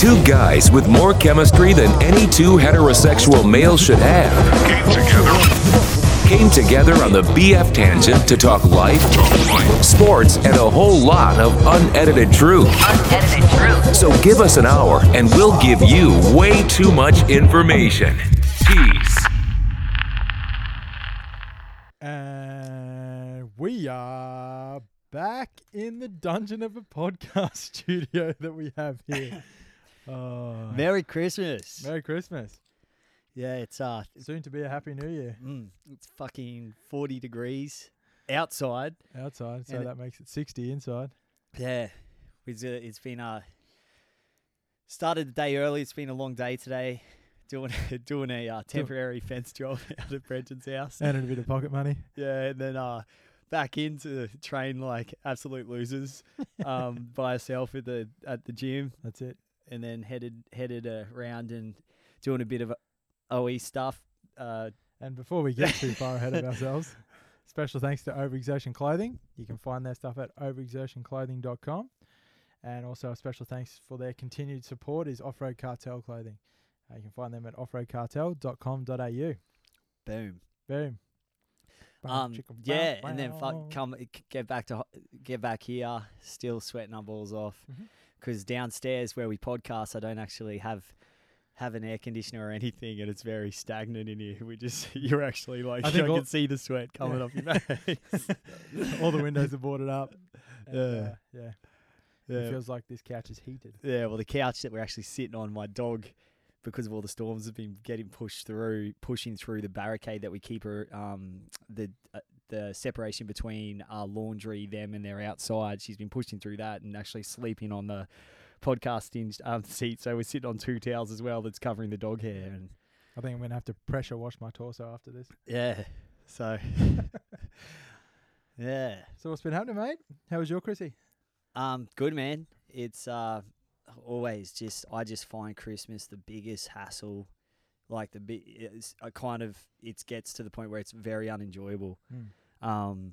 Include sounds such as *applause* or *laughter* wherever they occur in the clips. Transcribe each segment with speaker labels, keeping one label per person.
Speaker 1: Two guys with more chemistry than any two heterosexual males should have
Speaker 2: Came together.
Speaker 1: came together on the BF Tangent to talk life, sports, and a whole lot of unedited truth.
Speaker 3: Unedited truth.
Speaker 1: So give us an hour and we'll give you way too much information. Peace.
Speaker 4: And we are back in the dungeon of a podcast *laughs* studio that we have here. *laughs* Oh,
Speaker 5: Merry Christmas.
Speaker 4: Merry Christmas.
Speaker 5: yeah, it's uh,
Speaker 4: Soon to be a Happy New Year
Speaker 5: mm, it's fucking forty degrees outside.
Speaker 4: outside, so
Speaker 5: And it-
Speaker 4: that makes it 60 inside.
Speaker 5: Yeah, it's, uh, it's been uh, started the day early. It's been a long day today. Doing *laughs* doing a uh, temporary fence job *laughs* out at Brenton's house.
Speaker 4: And a bit of pocket money.
Speaker 5: Yeah, and then uh, back into train like absolute losers *laughs* um, by herself at the at the gym.
Speaker 4: That's it.
Speaker 5: And then headed headed around and doing a bit of OE stuff. Uh,
Speaker 4: And before we get too far ahead of *laughs* ourselves, special thanks to Overexertion Clothing. You can find their stuff at overexertionclothing.com. And also a special thanks for their continued support is Off-Road Cartel Clothing. Uh, you can find them at offroadcartel.com.au.
Speaker 5: boom.
Speaker 4: Boom. Bum,
Speaker 5: Um,
Speaker 4: chicka,
Speaker 5: yeah, and then fuck, come get back to ho- get back here. Still sweating our balls off
Speaker 4: Mhm.
Speaker 5: Because downstairs where we podcast, I don't actually have have an air conditioner or anything, and it's very stagnant in here. We just *laughs* you're actually like
Speaker 4: I *laughs*
Speaker 5: I,
Speaker 4: think all-
Speaker 5: can see the sweat coming
Speaker 4: Yeah.
Speaker 5: off your *laughs* face.
Speaker 4: All the windows are boarded up. And,
Speaker 5: Yeah.
Speaker 4: uh, yeah. It feels like this couch is heated.
Speaker 5: Yeah, well, the couch that we're actually sitting on, my dog, because of all the storms, have been getting pushed through, pushing through the barricade that we keep her, um, the uh, the separation between our laundry, them, and their outside. She's been pushing through that and actually sleeping on the podcasting um, seat. So we're sitting on two towels as well that's covering the dog hair. And
Speaker 4: I think I'm going to have to pressure wash my torso after this.
Speaker 5: yeah, so *laughs* yeah,
Speaker 4: So what's been happening, mate? How was your Chrissy?
Speaker 5: Um, good man. It's uh always just I just find Christmas the biggest hassle. Like the big, it's I kind of it gets to the point where it's very unenjoyable. Um,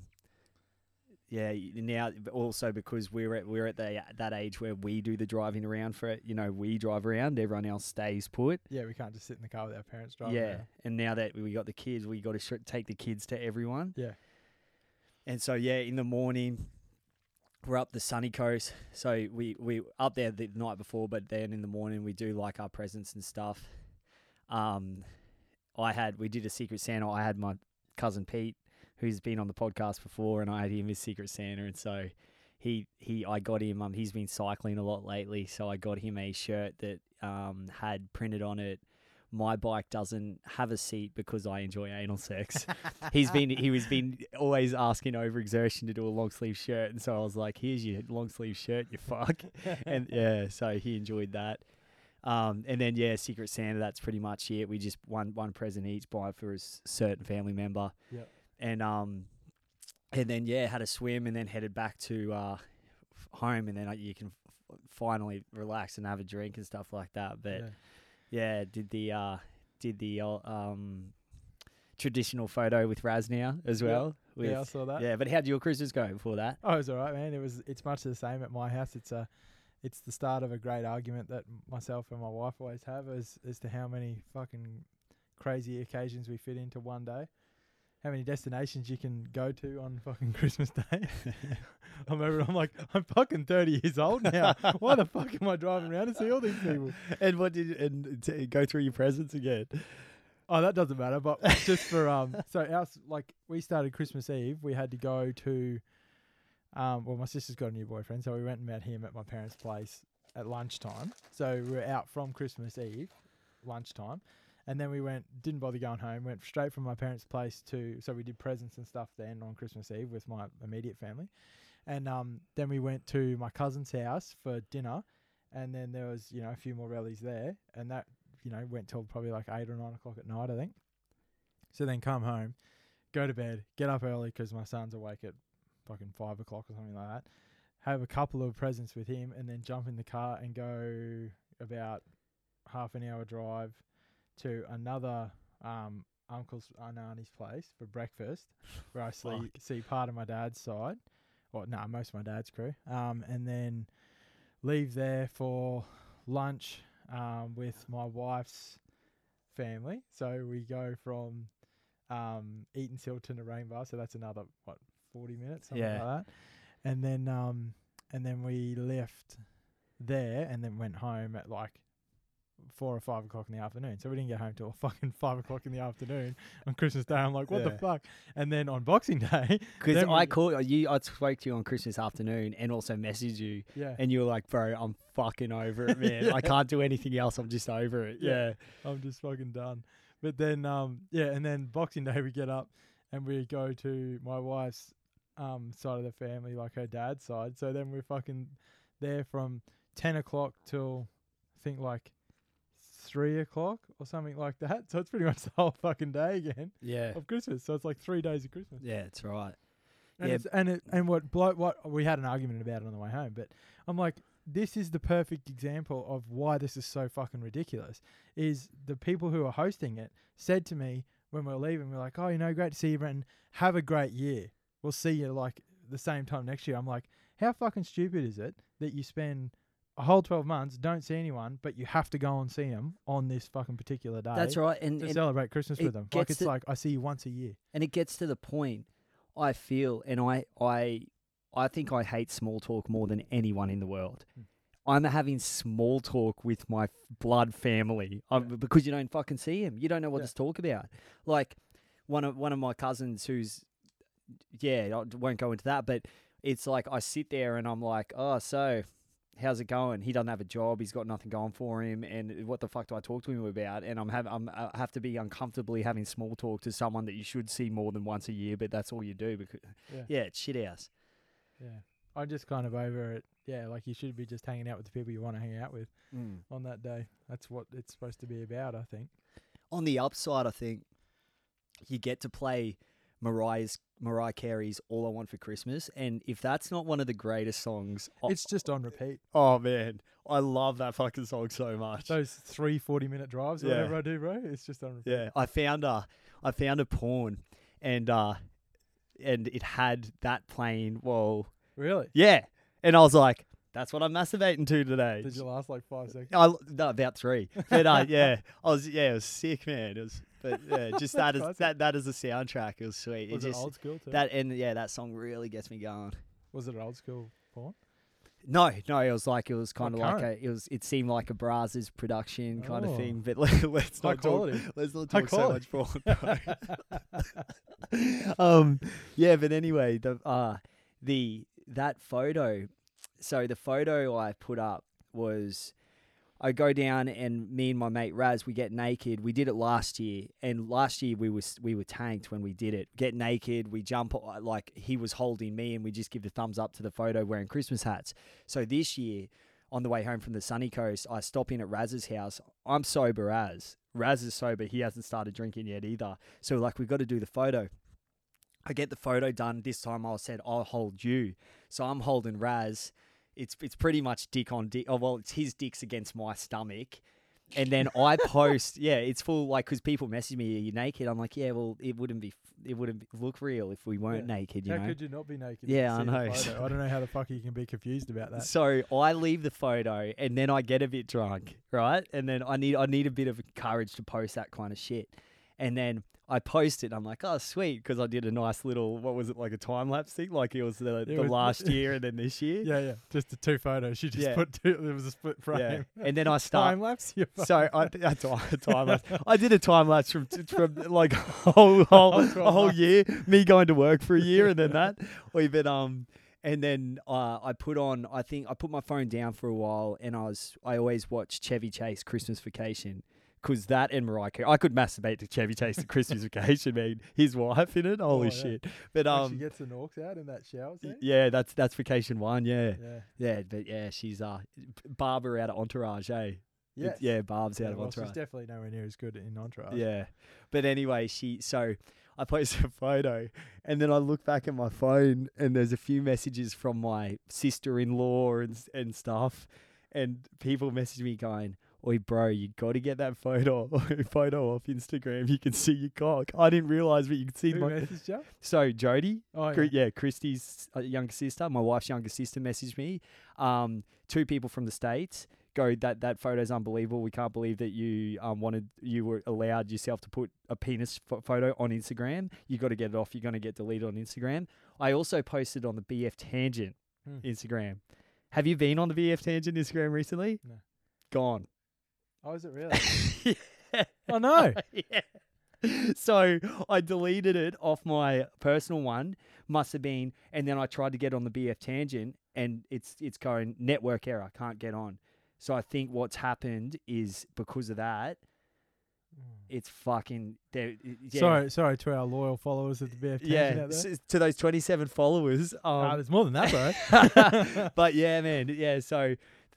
Speaker 5: yeah. Now also because we're at we're at the that age where we do the driving around for it. You know, we drive around. Everyone else stays put.
Speaker 4: Yeah, we can't just sit in the car with our parents driving.
Speaker 5: yeah.
Speaker 4: around.
Speaker 5: And now that we got the kids, we got to sh- take the kids to everyone.
Speaker 4: Yeah.
Speaker 5: And so yeah, in the morning, we're up the sunny coast. So we we up there the night before, but then in the morning we do like our presents and stuff. Um, I had we did a secret Santa. I had my cousin Pete, who's been on the podcast before, and I had him as secret Santa, and so. He, he I got him um he's been cycling a lot lately so I got him a shirt that um had printed on it my bike doesn't have a seat because I enjoy anal sex. *laughs* He's been he was been always asking overexertion to do a long sleeve shirt, and so I was like, "Here's your long sleeve shirt, you fuck." *laughs* and yeah, so he enjoyed that. Um, and then yeah, Secret Santa. That's pretty much it. We just one one present each, buy for a certain family member.
Speaker 4: Yep.
Speaker 5: And um, and then yeah, had a swim, and then headed back to uh, home, and then uh, you can f- finally relax and have a drink and stuff like that. But
Speaker 4: Yeah.
Speaker 5: yeah, did the uh did the uh, um traditional photo with Raz now as
Speaker 4: Yeah.
Speaker 5: well.
Speaker 4: Yeah, I saw that.
Speaker 5: yeah, but how'd your cruises go before that?
Speaker 4: Oh, it was all right, man. It was. It's much the same at my house. It's a, it's the start of a great argument that myself and my wife always have as as to how many fucking crazy occasions we fit into one day. How many destinations you can go to on fucking Christmas Day? *laughs* I remember I'm like, I'm fucking 30 years old now. *laughs* Why the fuck am I driving around to see all these people? *laughs*
Speaker 5: and what did and t- go through your presents again?
Speaker 4: Oh, that doesn't matter. But just for um, so our like we started Christmas Eve. We had to go to, um, well, my sister's got a new boyfriend, so we went and met him at my parents' place at lunchtime. So we were out from Christmas Eve, lunchtime, and then we went. Didn't bother going home. Went straight from my parents' place to. So we did presents and stuff then on Christmas Eve with my immediate family, and um, then we went to my cousin's house for dinner, and then there was you know a few more rallies there, and that you know, went till probably like eight or nine o'clock at night, I think. So then come home, go to bed, get up early 'cause my son's awake at fucking five o'clock or something like that. Have a couple of presents with him, and then jump in the car and go about half an hour drive to another um, uncle's and auntie's place for breakfast, where I *laughs* see see part of my dad's side, or no, most of my dad's crew, um, and then leave there for lunch um, with my wife's family. So we go from um, Eaton Silton to Rainbow. So that's another what forty minutes, something
Speaker 5: Yeah.
Speaker 4: like that. And then um, and then we left there and then went home at like four or five o'clock in the afternoon. So we didn't get home till *laughs* fucking five o'clock in the afternoon on Christmas Day. I'm like, what the fuck? And then on Boxing *laughs* Day,
Speaker 5: Because I called you, I spoke to you on Christmas afternoon and also messaged you,
Speaker 4: yeah,
Speaker 5: and you were like, "Bro, I'm fucking over it, man. I *laughs* can't do anything else. I'm just over it."
Speaker 4: Yeah.
Speaker 5: Yeah,
Speaker 4: I'm just fucking done. But then, um, yeah, and then Boxing Day we get up and we go to my wife's um side of the family, like her dad's side. So then we're fucking there from ten o'clock till I think like three o'clock or something like that. *laughs* So it's pretty much the whole fucking day again
Speaker 5: yeah,
Speaker 4: of Christmas. So it's like three days of Christmas.
Speaker 5: yeah. That's right.
Speaker 4: And
Speaker 5: Yeah.
Speaker 4: it's, and it, and what blow, what we had an argument about it on the way home, but I'm like, this is the perfect example of why this is so fucking ridiculous. Is the people who are hosting it said to me when we were leaving, we're like, oh, you know, great to see you, Brenton. Have a great year. We'll see you like the same time next year. I'm like, how fucking stupid is it that you spend a whole 12 months, don't see anyone, but you have to go and see them on this fucking particular day
Speaker 5: That's right. And
Speaker 4: to
Speaker 5: and,
Speaker 4: celebrate Christmas with them. Like it's
Speaker 5: to-
Speaker 4: like I see you once a year.
Speaker 5: and it gets to the point. I feel, and I, I, I think I hate small talk more than anyone in the world.
Speaker 4: Hmm.
Speaker 5: I'm having small talk with my blood family um, because you don't fucking see him. You don't know what
Speaker 4: Yeah.
Speaker 5: to talk about. Like one of one of my cousins who's, yeah, I won't go into that, but it's like I sit there and I'm like, oh, so how's it going? He doesn't have a job. He's got nothing going for him. And what the fuck do I talk to him about? And I'm have I'm I have to be uncomfortably having small talk to someone that you should see more than once a year, but that's all you do because
Speaker 4: Yeah.
Speaker 5: yeah, it's shit house.
Speaker 4: Yeah. I'm just kind of over it. Yeah, like you should be just hanging out with the people you want to hang out with hmm. on that day. That's what it's supposed to be about, I think.
Speaker 5: On the upside, I think you get to play Mariah's Mariah Carey's "All I Want for Christmas," and if that's not one of the greatest songs,
Speaker 4: It's just on repeat.
Speaker 5: oh man, I love that fucking song so much.
Speaker 4: Those three 40 minute drives, or
Speaker 5: Yeah.
Speaker 4: whatever I do, bro, it's just on repeat.
Speaker 5: Yeah, I found a, I found a porn, and uh, and it had that playing. Well,
Speaker 4: Really?
Speaker 5: yeah, and I was like, that's what I'm masturbating to today.
Speaker 4: Did you last like five seconds?
Speaker 5: I no, about three, but uh, *laughs* yeah, I was yeah, it was sick, man. It was, but yeah, *laughs* just that
Speaker 4: is
Speaker 5: that that as a soundtrack, it was sweet.
Speaker 4: Was
Speaker 5: it
Speaker 4: it,
Speaker 5: just
Speaker 4: old school too?
Speaker 5: that and yeah, that song really gets me going.
Speaker 4: was it old school porn?
Speaker 5: No, no, it was like it was kind of like a it was it seemed like a Brazzers production kind
Speaker 4: Oh.
Speaker 5: of thing. But let, *laughs* let's not talk. Let's not talk so much porn. um, yeah, but anyway, the uh, the that photo. So the photo I put up was. I go down and me and my mate Raz we get naked. We did it last year, and last year we was we were tanked when we did it. Get naked, we jump uh, like he was holding me, and we just give the thumbs up to the photo wearing Christmas hats. So this year, on the way home from the sunny coast, I stop in at Raz's house. I'm sober as Raz is sober. He hasn't started drinking yet either. So like we've got to do the photo. I get the photo done. This time I said I'll hold you. So I'm holding Raz. It's it's pretty much dick on dick. Oh well, it's his dicks against my stomach. And then *laughs* I post, yeah, it's full like because people message me, "Are you naked?" I'm like, yeah, well, it wouldn't be, it wouldn't be- look real if we weren't
Speaker 4: Yeah.
Speaker 5: naked, you
Speaker 4: how
Speaker 5: know.
Speaker 4: could you not be naked?
Speaker 5: Yeah, I
Speaker 4: see the
Speaker 5: know.
Speaker 4: photo? I don't know how the fuck you can be confused about that.
Speaker 5: So I leave the photo and then I get a bit drunk, right? And then I need I need a bit of courage to post that kind of shit. And then I post it. I'm like, oh sweet, because I did a nice little what was it like a time lapse thing? Like it was the,
Speaker 4: It
Speaker 5: the
Speaker 4: was-
Speaker 5: last *laughs* year and then this year.
Speaker 4: Yeah, yeah. Just the two photos. You just
Speaker 5: Yeah.
Speaker 4: put two. There was a split frame.
Speaker 5: Yeah. And then I *laughs* start.
Speaker 4: Time lapse.
Speaker 5: So I, *laughs* a time, a time lapse. I did a time lapse from from like a whole whole,
Speaker 4: Whole
Speaker 5: a whole year, me going to work for a year and then that. We but um and then uh, I put on I think I put my phone down for a while and I was I always watch Chevy Chase Christmas Vacation. Cause that and Mariah Carey, I could masturbate to Chevy Chase the Christmas Vacation, man. His wife in it, holy
Speaker 4: Oh, yeah.
Speaker 5: shit! But
Speaker 4: When she
Speaker 5: um,
Speaker 4: gets the norks out in that shower scene.
Speaker 5: yeah, that's that's Vacation One, yeah,
Speaker 4: Yeah.
Speaker 5: yeah. But yeah, she's uh, Barbara out of Entourage, eh?
Speaker 4: Yes.
Speaker 5: yeah, Barb's out of
Speaker 4: well,
Speaker 5: Entourage.
Speaker 4: she's definitely nowhere near as good in Entourage.
Speaker 5: Yeah. But anyway, she so I posted a photo and then I look back at my phone and there's a few messages from my sister in law and s- and stuff. And people message me going, Oi bro, you gotta get that photo *laughs* photo off Instagram. You can see your cock. I didn't realise but you could see
Speaker 4: Who
Speaker 5: my
Speaker 4: messaged you? *laughs*
Speaker 5: so Jody,
Speaker 4: Oh, yeah.
Speaker 5: yeah, Christy's uh, younger sister, my wife's younger sister messaged me. Um, two people from the States go that that photo's unbelievable. We can't believe that you um wanted you were allowed yourself to put a penis ph- photo on Instagram. You got to get it off. You're going to get deleted on Instagram. I also posted on the BF Tangent
Speaker 4: Hmm.
Speaker 5: Instagram. Have you been on the BF Tangent Instagram recently?
Speaker 4: No.
Speaker 5: Gone.
Speaker 4: Oh, is it really?
Speaker 5: yeah. *laughs*
Speaker 4: oh no. *laughs*
Speaker 5: yeah. So I deleted it off my personal one. Must have been, and then I tried to get on the BF tangent, and it's it's going network error. Can't get on. So I think what's happened is because of that, it's fucking. Yeah,
Speaker 4: Sorry, sorry to our loyal followers of the BF Tangent
Speaker 5: Yeah,
Speaker 4: out there.
Speaker 5: s- to those twenty-seven followers. Um,
Speaker 4: there's more than that, bro. *laughs*
Speaker 5: but yeah, man, yeah. So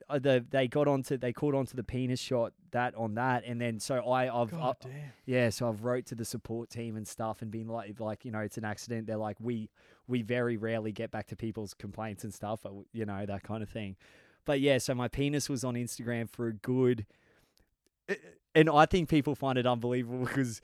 Speaker 5: Uh, the, they got onto they called onto the penis shot that on that, and then so I I've I-
Speaker 4: uh,
Speaker 5: yeah, so I've wrote to the support team and stuff and been like, like you know, it's an accident. They're like, we we very rarely get back to people's complaints and stuff, but you know that kind of thing. But yeah, so my penis was on Instagram for a good, and I think people find it unbelievable *laughs* because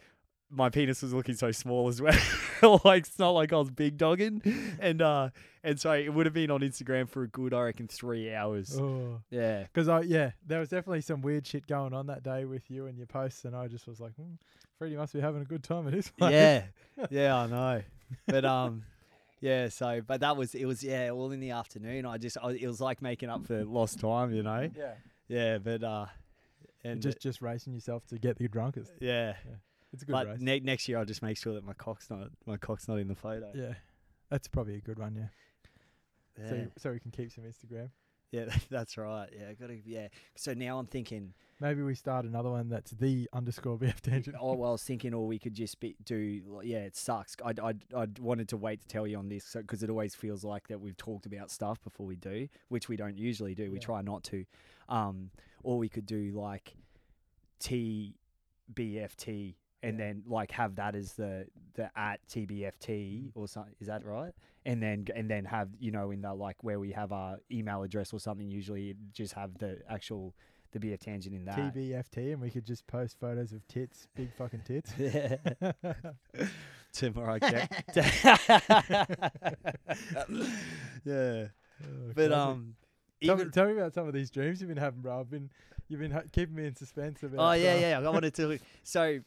Speaker 5: my penis was looking so small as well. *laughs* like it's not like I was big dogging, and uh, and so it would have been on Instagram for a good, I reckon, three hours.
Speaker 4: Oh.
Speaker 5: Yeah,
Speaker 4: Because I yeah, there was definitely some weird shit going on that day with you and your posts, and I just was like, hmm, Freddie must be having a good time at his place. *laughs*
Speaker 5: yeah, yeah, I know. But *laughs* um, yeah. So, but that was it. Was yeah, all in the afternoon. I just I, it was like making up for lost time, you know.
Speaker 4: yeah.
Speaker 5: Yeah, but uh, and
Speaker 4: And just just racing yourself to get the drunkest.
Speaker 5: yeah.
Speaker 4: It's a good
Speaker 5: But
Speaker 4: race.
Speaker 5: ne- next year, I'll just make sure that my cock's not my cock's not in the photo.
Speaker 4: yeah, that's probably a good one. Yeah.
Speaker 5: Yeah,
Speaker 4: So so we can keep some Instagram.
Speaker 5: yeah *laughs* that's right. Yeah, gotta yeah. So now I'm thinking.
Speaker 4: Maybe we start another one that's the underscore BF tangent.
Speaker 5: Oh, well, I was thinking, or we could just be, do. Yeah, it sucks. I I I wanted to wait to tell you on this because it always feels like that we've talked about stuff before we do, which we don't usually do. We
Speaker 4: Yeah.
Speaker 5: try not to. Um, or we could do like TBFT and then like have that as the the at TBFT or something. Is that right? And then and then have you know in the like where we have our email address or something. Usually, just have the actual the BF tangent in that.
Speaker 4: TBFT, and we could just post photos of tits, big fucking tits. *laughs*
Speaker 5: Yeah. *laughs* Tomorrow, *laughs* yeah.
Speaker 4: Oh,
Speaker 5: But um,
Speaker 4: tell, me, tell me about some of these dreams you've been having, bro. I've been you've been ha- keeping me in suspense about.
Speaker 5: oh yeah, yeah. I wanted to. So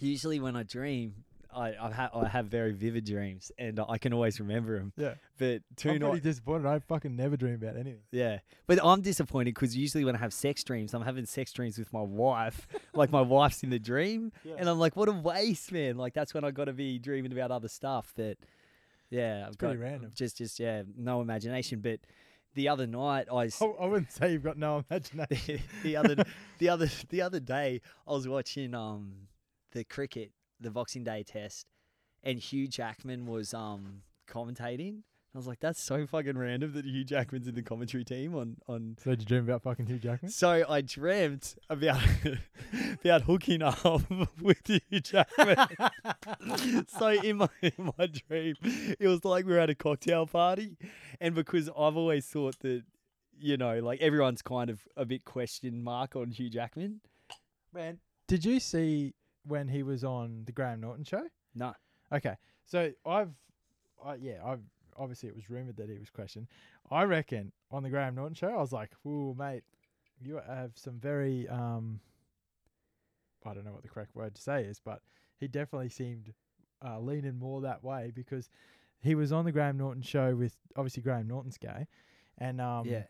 Speaker 5: usually when I dream, I I, ha- I have very vivid dreams, and I can always remember them.
Speaker 4: yeah.
Speaker 5: But two
Speaker 4: I'm pretty
Speaker 5: nights.
Speaker 4: disappointed. I fucking never dream about anything.
Speaker 5: Yeah, but I'm disappointed because usually when I have sex dreams, I'm having sex dreams with my wife. *laughs* like my wife's in the dream,
Speaker 4: Yeah.
Speaker 5: and I'm like, what a waste, man. Like that's when I got to be dreaming about other stuff. That yeah, I've
Speaker 4: pretty
Speaker 5: got
Speaker 4: random.
Speaker 5: Just just yeah, no imagination. But the other night I. s-
Speaker 4: I, *laughs* I wouldn't say you've got no *laughs* imagination.
Speaker 5: the other the other the other day I was watching um the cricket the Boxing Day test and Hugh Jackman was um commentating. I was like, that's so fucking random that Hugh Jackman's in the commentary team on on.
Speaker 4: so did you dream about fucking Hugh Jackman?
Speaker 5: So I dreamt about *laughs* about hooking up *laughs* with Hugh Jackman. *laughs* so in my in my dream, it was like we were at a cocktail party, and because I've always thought that you know, like everyone's kind of a bit question mark on Hugh Jackman.
Speaker 4: Man, did you see when he was on the Graham Norton show?
Speaker 5: No,
Speaker 4: Okay, so I've, I, yeah, I've obviously it was rumored that he was questioned. I reckon on the Graham Norton show, I was like, "Ooh, mate, you have some very um, I don't know what the correct word to say is, but he definitely seemed uh, leaning more that way because he was on the Graham Norton show with obviously Graham Norton's gay, and um,
Speaker 5: yeah,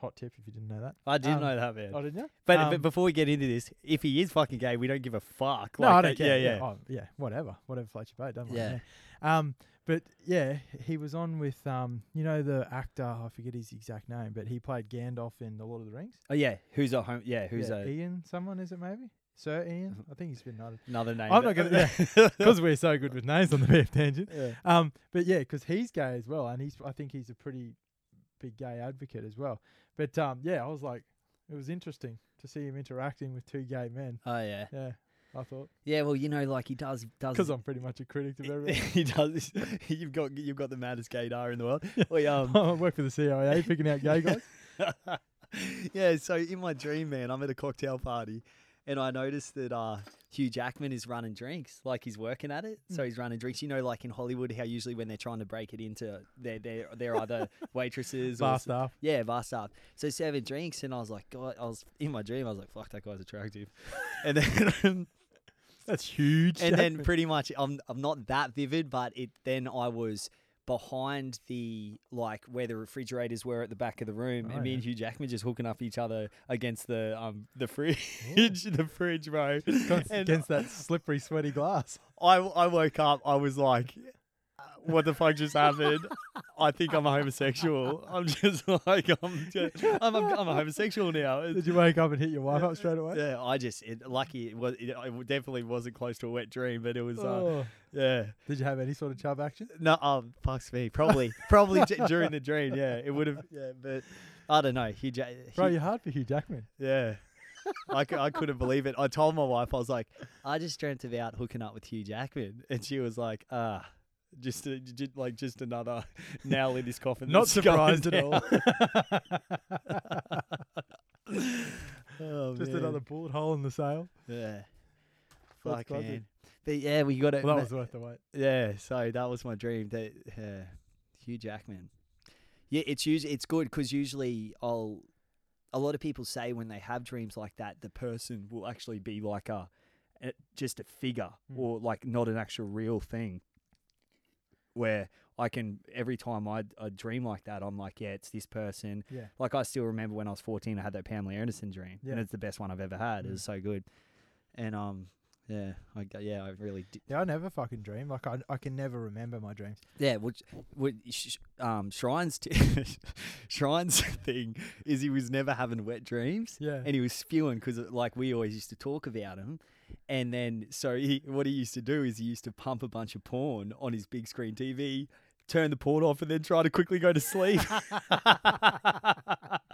Speaker 4: hot tip if you didn't know that.
Speaker 5: I did
Speaker 4: Um,
Speaker 5: know that man.
Speaker 4: Oh, didn't you?
Speaker 5: but,
Speaker 4: um,
Speaker 5: but before we get into this, if he is fucking gay, we don't give a fuck.
Speaker 4: No,
Speaker 5: Like,
Speaker 4: I don't care.
Speaker 5: Yeah, yeah.
Speaker 4: Oh, yeah, whatever. Whatever floats your boat, doesn't
Speaker 5: Yeah.
Speaker 4: Yeah. Um, but yeah, he was on with um, you know, the actor. I forget his exact name, but he played Gandalf in The Lord of the Rings.
Speaker 5: Oh yeah, who's a home? Yeah, who's
Speaker 4: yeah,
Speaker 5: a
Speaker 4: Ian? Someone is it maybe? Sir Ian? I think he's been nodded.
Speaker 5: another name?
Speaker 4: I'm not gonna *laughs* because we're so good with names on the *laughs* BF tangent.
Speaker 5: yeah.
Speaker 4: Um, but yeah, because he's gay as well, and he's I think he's a pretty big gay advocate as well. But um, yeah, I was like, it was interesting to see him interacting with two gay men.
Speaker 5: Oh yeah,
Speaker 4: Yeah, I thought
Speaker 5: yeah. Well, you know, like he does does
Speaker 4: because I'm pretty much a critic of *laughs* everything.
Speaker 5: he does. *laughs* You've got you've got the maddest gaydar in the world. We um *laughs*
Speaker 4: I work for the CIA picking out gay guys.
Speaker 5: yeah, so in my dream, man, I'm at a cocktail party, and I noticed that uh Hugh Jackman is running drinks, like he's working at it.
Speaker 4: Hmm.
Speaker 5: So he's running drinks. You know, like in Hollywood, how usually when they're trying to break it into, they're they're, they're either *laughs* waitresses or
Speaker 4: Bar staff.
Speaker 5: yeah, bar staff. So serving drinks, and I was like, God, I was in my dream. I was like, fuck, that guy's attractive. *laughs* and then
Speaker 4: That's huge.
Speaker 5: and then *laughs* pretty much I'm I'm not that vivid, but it then I was behind the like where the refrigerators were at the back of the room,
Speaker 4: Oh,
Speaker 5: and me
Speaker 4: yeah.
Speaker 5: and Hugh Jackman just hooking up each other against the um the fridge, *laughs* the fridge, bro.
Speaker 4: against, against that slippery, sweaty glass.
Speaker 5: I I woke up, I was like. What the fuck just happened? I think I'm a homosexual. I'm just like I'm. Just, I'm, a, I'm a homosexual now. *laughs*
Speaker 4: Did you wake up and hit your wife up straight away?
Speaker 5: Yeah, I just it, lucky it was. It, it definitely wasn't close to a wet dream, but it was. Uh,
Speaker 4: Oh.
Speaker 5: yeah,
Speaker 4: Did you have any sort of chub action?
Speaker 5: No, um, fucks me. Probably, probably d- *laughs* during the dream. Yeah, it would have. Yeah, but I don't know. He, ja-
Speaker 4: Bro, you're hard for Hugh Jackman.
Speaker 5: yeah. I, I couldn't believe it. I told my wife, I was like, I just dreamt about hooking up with Hugh Jackman, and she was like, ah, just, a, j- j- like just another *laughs* nail in his coffin.
Speaker 4: Not surprised at all. *laughs* *laughs*
Speaker 5: oh,
Speaker 4: Just
Speaker 5: man.
Speaker 4: another bullet hole in the sail.
Speaker 5: Yeah. Fuck man. But yeah, we got it.
Speaker 4: Well, that was worth the wait.
Speaker 5: Yeah, so that was my dream. That yeah, Hugh Jackman. Yeah, it's usually it's good because usually I'll. A lot of people say when they have dreams like that, the person will actually be like a, a just a figure
Speaker 4: Mm.
Speaker 5: or like not an actual real thing. Where I can every time I, I dream like that, I'm like, yeah, it's this person.
Speaker 4: Yeah.
Speaker 5: Like I still remember when I was 14, I had that Pamela Anderson dream,
Speaker 4: Yeah.
Speaker 5: and it's the best one I've ever had. It
Speaker 4: Mm.
Speaker 5: was so good, and um, yeah, I yeah, I really did.
Speaker 4: Yeah, I never fucking dream. Like I, I can never remember my dreams.
Speaker 5: Yeah, which, which um, Shrine's t- *laughs* Shrine's thing is he was never having wet dreams,
Speaker 4: Yeah.
Speaker 5: and he was spewing because like we always used to talk about him, and then so he what he used to do is he used to pump a bunch of porn on his big screen TV, turn the porn off, and then try to quickly go to sleep. *laughs*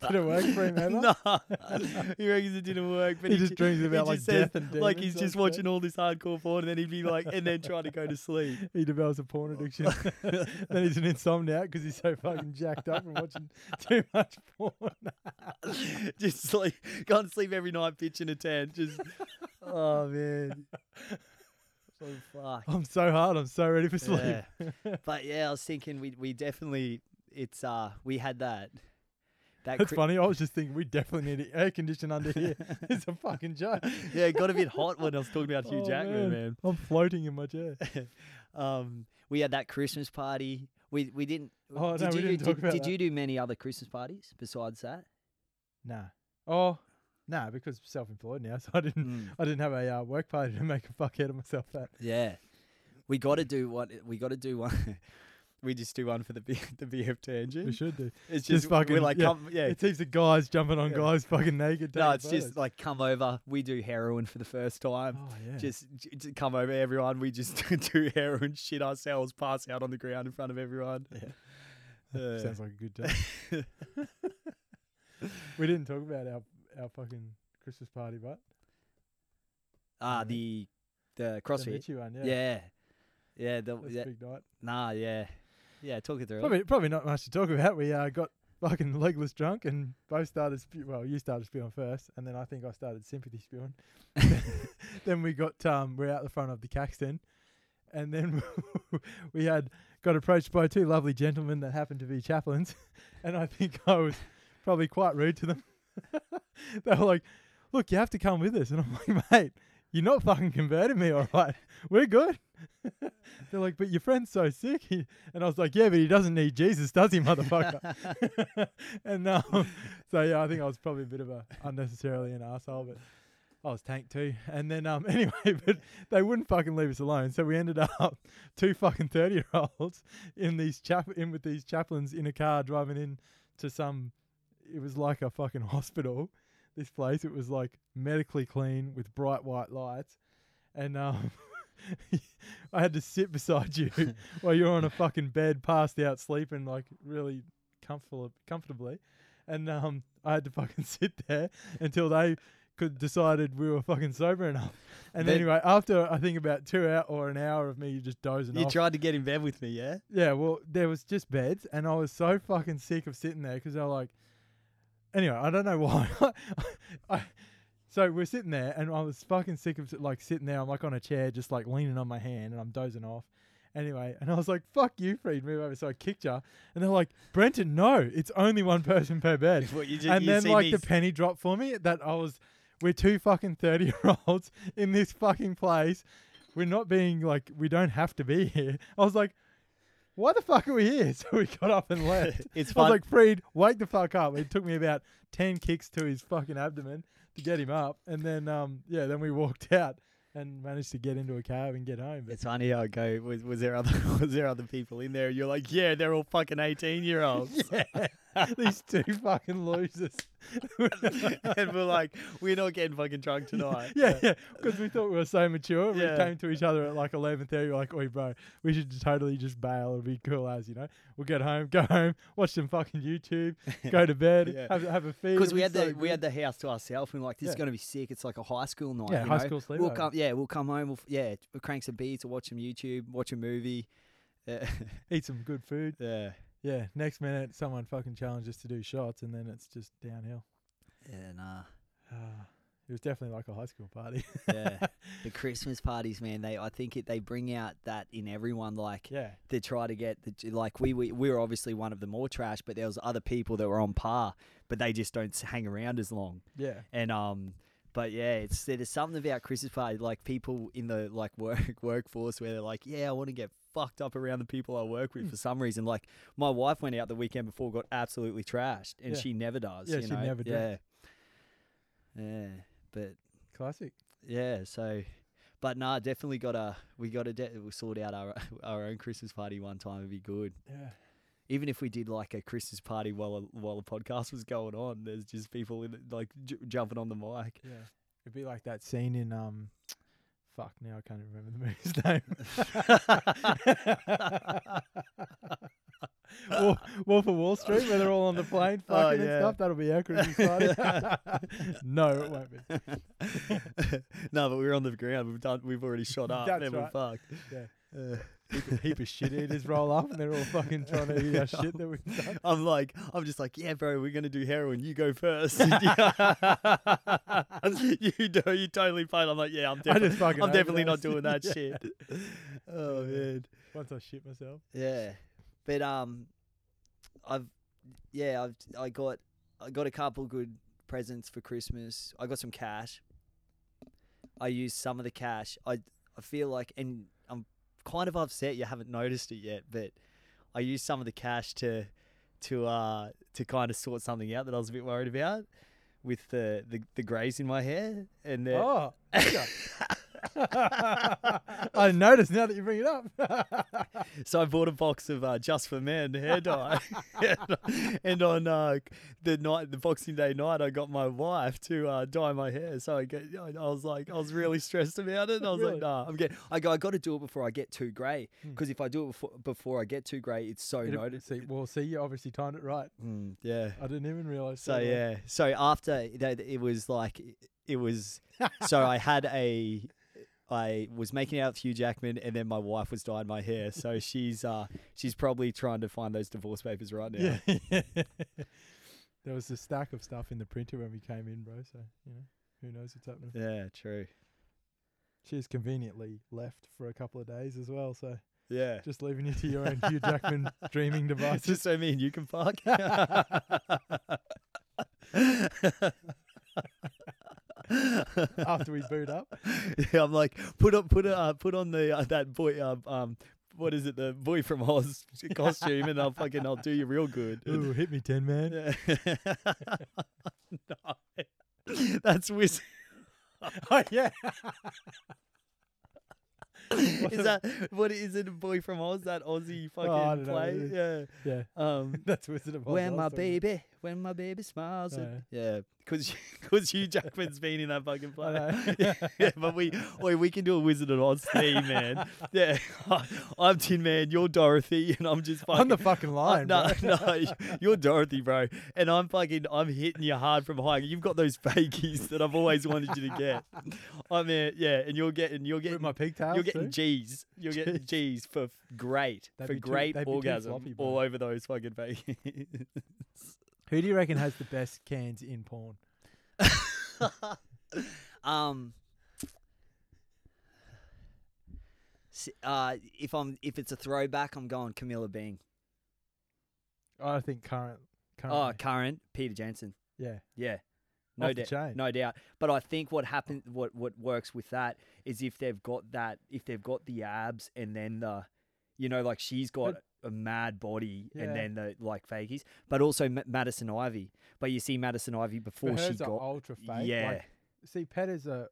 Speaker 5: *laughs*
Speaker 4: Did it work for him *laughs* ever?
Speaker 5: no, *laughs* he reckons it didn't work. But
Speaker 4: He
Speaker 5: he,
Speaker 4: just dreams about, like, death and
Speaker 5: like he's just watching all this hardcore porn, and then he'd be like, and then try to go to sleep.
Speaker 4: He develops a porn addiction. then he's an insomniac because he's so fucking jacked up and watching too much porn.
Speaker 5: just sleep, can't sleep every night, pitching a tent. Just, oh man, so fuck.
Speaker 4: I'm so hard. I'm so ready for sleep.
Speaker 5: Yeah. But yeah, I was thinking we we definitely it's uh we had that. That
Speaker 4: That's
Speaker 5: cri-
Speaker 4: funny. I was just thinking we definitely need air condition under here. *laughs* *laughs* it's a fucking joke. *laughs*
Speaker 5: Yeah, it got a bit hot when I was talking about Hugh
Speaker 4: Oh,
Speaker 5: Jackman, man.
Speaker 4: I'm floating in my chair.
Speaker 5: um, we had that Christmas party. We we didn't.
Speaker 4: Oh,
Speaker 5: did
Speaker 4: no, we
Speaker 5: you,
Speaker 4: didn't
Speaker 5: did,
Speaker 4: talk about
Speaker 5: did
Speaker 4: that.
Speaker 5: you do many other Christmas parties besides that?
Speaker 4: Nah. Oh, nah. Because self-employed now, so I didn't.
Speaker 5: Mm.
Speaker 4: I didn't have a uh, work party to make a fuck out of myself. At.
Speaker 5: Yeah, we got to do what we got to do one. We just do one for the B, *laughs* the BF tangent.
Speaker 4: We should do.
Speaker 5: It's
Speaker 4: Just
Speaker 5: just,
Speaker 4: fucking-
Speaker 5: we're like
Speaker 4: yeah,
Speaker 5: come, yeah.
Speaker 4: It's heaps of guys jumping on
Speaker 5: Yeah.
Speaker 4: guys fucking naked.
Speaker 5: no, it's just like come over. We do heroin for the first time.
Speaker 4: Oh yeah.
Speaker 5: Just, j- j- come over, everyone. We just *laughs* do heroin, shit ourselves, pass out on the ground in front of everyone.
Speaker 4: Yeah. *laughs*
Speaker 5: Uh,
Speaker 4: Sounds like a good time. we didn't talk about our our fucking Christmas party, but
Speaker 5: ah,
Speaker 4: Yeah.
Speaker 5: the the
Speaker 4: the
Speaker 5: CrossFit.
Speaker 4: Mitchie one, yeah.
Speaker 5: Yeah, yeah. the,
Speaker 4: That's
Speaker 5: yeah
Speaker 4: a big night.
Speaker 5: nah, yeah, yeah. Talk it through.
Speaker 4: Probably probably not much to talk about. We uh, got fucking legless drunk and both started spew- well, you started spewing first and then I think I started sympathy spewing. *laughs* *laughs* then we got um we're out the front of the Caxton and then *laughs* we had got approached by two lovely gentlemen that happened to be chaplains and I think I was probably quite rude to them. they were like, Look, you have to come with us and I'm like, mate, you're not fucking converting me, all right. *laughs* We're good. *laughs* They're like, but your friend's so sick. He, and I was like, yeah, but he doesn't need Jesus, does he, motherfucker? *laughs* and um, so yeah, I think I was probably a bit of a unnecessarily an asshole, but I was tanked too. And then um, anyway, but they wouldn't fucking leave us alone, so we ended up two fucking thirty year olds in these chap in with these chaplains in a car driving in to some. It was like a fucking hospital. This place, it was like medically clean with bright white lights, and um. *laughs* I had to sit beside you *laughs* while you're on a fucking bed, passed out, sleeping like really comfortable, comfortably, and um, I had to fucking *laughs* sit there until they could decided we were fucking sober enough. And
Speaker 5: Then-
Speaker 4: anyway, after I think about two hour or an hour of me just dozing
Speaker 5: you
Speaker 4: off,
Speaker 5: tried to get in bed with me, yeah?
Speaker 4: yeah, well, there was just beds, and I was so fucking sick of sitting there because were like, anyway, I don't know why. *laughs* I, So we're sitting there, and I was fucking sick of like sitting there. I'm like on a chair, just like leaning on my hand, and I'm dozing off. Anyway, and I was like, "Fuck you, Freed, move over." So I kicked her, and they're like, "Brenton, no, it's only one person per bed." *laughs*
Speaker 5: What, you ju-
Speaker 4: and
Speaker 5: you
Speaker 4: then
Speaker 5: see
Speaker 4: like
Speaker 5: me
Speaker 4: the penny dropped for me that I was, we're two fucking thirty year olds *laughs* in this fucking place. We're not being like we don't have to be here. I was like, why the fuck are we here? *laughs* So we got up and left. *laughs*
Speaker 5: It's
Speaker 4: I was like, Freed, wake the fuck up. It took me about ten kicks to his fucking abdomen to get him up, and then um yeah, then we walked out and managed to get into a cab and get home. But
Speaker 5: It's funny how I go. Was, was there other *laughs* was there other people in there? You're like, yeah, they're all fucking eighteen year olds. *laughs*
Speaker 4: these two fucking losers. *laughs*
Speaker 5: and we're like, we're not getting fucking drunk tonight.
Speaker 4: Yeah, yeah, because we thought we were so mature.
Speaker 5: Yeah.
Speaker 4: We came to each other at like eleven thirty. We're like, "Oi, bro, we should totally just bail. It'll be cool as you know. We'll get home, *laughs* go home, watch some fucking YouTube, go to bed,
Speaker 5: Yeah.
Speaker 4: have have a feed.
Speaker 5: Because we had
Speaker 4: so
Speaker 5: the we had the house to ourselves. and we're like, this is gonna be sick. It's like a high school night.
Speaker 4: Yeah, high
Speaker 5: know?
Speaker 4: school
Speaker 5: We'll
Speaker 4: sleepover.
Speaker 5: come. Yeah, we'll come home. We'll yeah, we'll crank some beers, we'll watch some YouTube, watch a movie. Yeah, uh,
Speaker 4: eat some good food.
Speaker 5: yeah,
Speaker 4: Yeah, next minute someone fucking challenges to do shots, and then it's just downhill.
Speaker 5: yeah, nah.
Speaker 4: Ah, it was definitely like a high school party.
Speaker 5: Yeah, *laughs* the Christmas parties, man. They, I think it, they bring out that in everyone. Like,
Speaker 4: yeah,
Speaker 5: to try to get the like we, we we were obviously one of the more trash, but there was other people that were on par, but they just don't s- hang around as long.
Speaker 4: yeah,
Speaker 5: And um, but yeah, it's there's something about Christmas party like people in the like *laughs* work workforce where they're like, yeah, I want to get fucked up around the people I work with for some reason. Like my wife went out the weekend before, got absolutely trashed, and
Speaker 4: Yeah.
Speaker 5: she never does.
Speaker 4: Yeah, she
Speaker 5: know?
Speaker 4: never
Speaker 5: Yeah, yeah, but
Speaker 4: classic.
Speaker 5: yeah, so. But nah, definitely gotta we gotta de- sort out our our own Christmas party one time. It'd be good.
Speaker 4: Yeah,
Speaker 5: even if we did like a Christmas party while a, while the podcast was going on, there's just people in it, like j- jumping on the mic.
Speaker 4: yeah. It'd be like that scene in um, fuck. Now I can't even remember the movie's *laughs* name. Wolf, Wolf of Wall Street, where they're all on the plane *laughs*
Speaker 5: Oh,
Speaker 4: fucking
Speaker 5: yeah.
Speaker 4: and stuff. That'll be accurate. *laughs* No, it won't be.
Speaker 5: no, but we're on the ground. We've done. We've already shot up.
Speaker 4: That's
Speaker 5: and we're
Speaker 4: right.
Speaker 5: fucked.
Speaker 4: Yeah.
Speaker 5: Uh,
Speaker 4: Heap of, heap of shit eaters roll up and they're all fucking trying to *laughs* eat our shit that we've done.
Speaker 5: I'm like, I'm just like, yeah, bro, we're gonna do heroin. You go first. *laughs* *laughs* you do. You totally fine. I'm like, yeah, I'm definitely, I'm definitely not doing that
Speaker 4: Yeah.
Speaker 5: shit. Oh man.
Speaker 4: Once I shit myself.
Speaker 5: Yeah, but um, I've yeah, I've I got I got a couple good presents for Christmas. I got some cash. I used some of the cash. I I feel like, and kind of upset you haven't noticed it yet, but I used some of the cash to to uh to kind of sort something out that I was a bit worried about with the the, the greys in my hair and the,
Speaker 4: Oh, *laughs* yeah. I noticed now that you bring it up. *laughs*
Speaker 5: So I bought a box of uh, just for men hair dye, *laughs* and on uh, the night, the Boxing Day night, I got my wife to uh, dye my hair. So I get, I I was like, I was really stressed about it. I was
Speaker 4: Really?
Speaker 5: like, Nah, I'm getting. I go, I got to do it before I get too grey,
Speaker 4: Hmm.
Speaker 5: because if I do it before, before I get too grey, it's so
Speaker 4: It'll-
Speaker 5: noticed.
Speaker 4: see, well, see, you obviously timed it right.
Speaker 5: Mm, yeah.
Speaker 4: I didn't even realize.
Speaker 5: So
Speaker 4: that.
Speaker 5: yeah. So after that, it was like it was. so I had a. I was making out with Hugh Jackman, and then my wife was dyeing my hair. So *laughs* she's uh she's probably trying to find those divorce papers right now.
Speaker 4: Yeah. *laughs* *laughs* there was a stack of stuff in the printer when we came in, bro. So you know, who knows what's happening.
Speaker 5: Yeah, true.
Speaker 4: She's conveniently left for a couple of days as well. So
Speaker 5: Yeah.
Speaker 4: just leaving you to your own Hugh Jackman dreaming devices.
Speaker 5: Just so me and you can fuck. *laughs*
Speaker 4: after we boot up. *laughs*
Speaker 5: yeah, I'm like, put up, put uh, put on the uh, that boy, uh, um, what is it, the boy from Oz *laughs* costume, and I'll fucking, I'll do you real good.
Speaker 4: Ooh, hit me, ten, Man.
Speaker 5: No, that's Wiz.
Speaker 4: oh yeah.
Speaker 5: is that what is it? A boy from Oz? That Aussie fucking
Speaker 4: Oh, don't know
Speaker 5: play? Yeah.
Speaker 4: Yeah.
Speaker 5: Um,
Speaker 4: That's Wizard of Oz. was
Speaker 5: my baby, when my baby smiles. at- yeah, because because *laughs* Hugh Jackman's been in that fucking play.
Speaker 4: know.
Speaker 5: yeah, *laughs* yeah, but we, oi, we can do a Wizard of Oz theme, man. *laughs* Yeah, I'm Tin Man, you're Dorothy, and I'm just fucking.
Speaker 4: I'm the fucking lion,
Speaker 5: no,
Speaker 4: bro.
Speaker 5: no, you're Dorothy, bro, and I'm fucking. I'm hitting you hard from behind. You've got those fakies that I've always wanted you to get. I mean, yeah, and you're getting, you're
Speaker 4: With
Speaker 5: getting
Speaker 4: my pigtails.
Speaker 5: you're getting
Speaker 4: too?
Speaker 5: G's. You're getting G's for great,
Speaker 4: They'd
Speaker 5: for great
Speaker 4: too
Speaker 5: orgasm
Speaker 4: floppy,
Speaker 5: all over those fucking fakies.
Speaker 4: Who do you reckon has the best cans in porn? *laughs*
Speaker 5: um, s- uh, if I'm if it's a throwback, I'm going Camilla Bing.
Speaker 4: I think current.
Speaker 5: Oh, current Peta Jensen.
Speaker 4: yeah.
Speaker 5: Yeah. No
Speaker 4: Off the
Speaker 5: doubt,
Speaker 4: chain.
Speaker 5: no doubt. But I think what happens, what what works with that is if they've got that, if they've got the abs and then the, you know, like she's got a mad body
Speaker 4: Yeah.
Speaker 5: and then the like fakies, but also Ma- Madison Ivy. But you see Madison Ivy before she got,
Speaker 4: ultra fake.
Speaker 5: yeah,
Speaker 4: Like, see, Pet is a.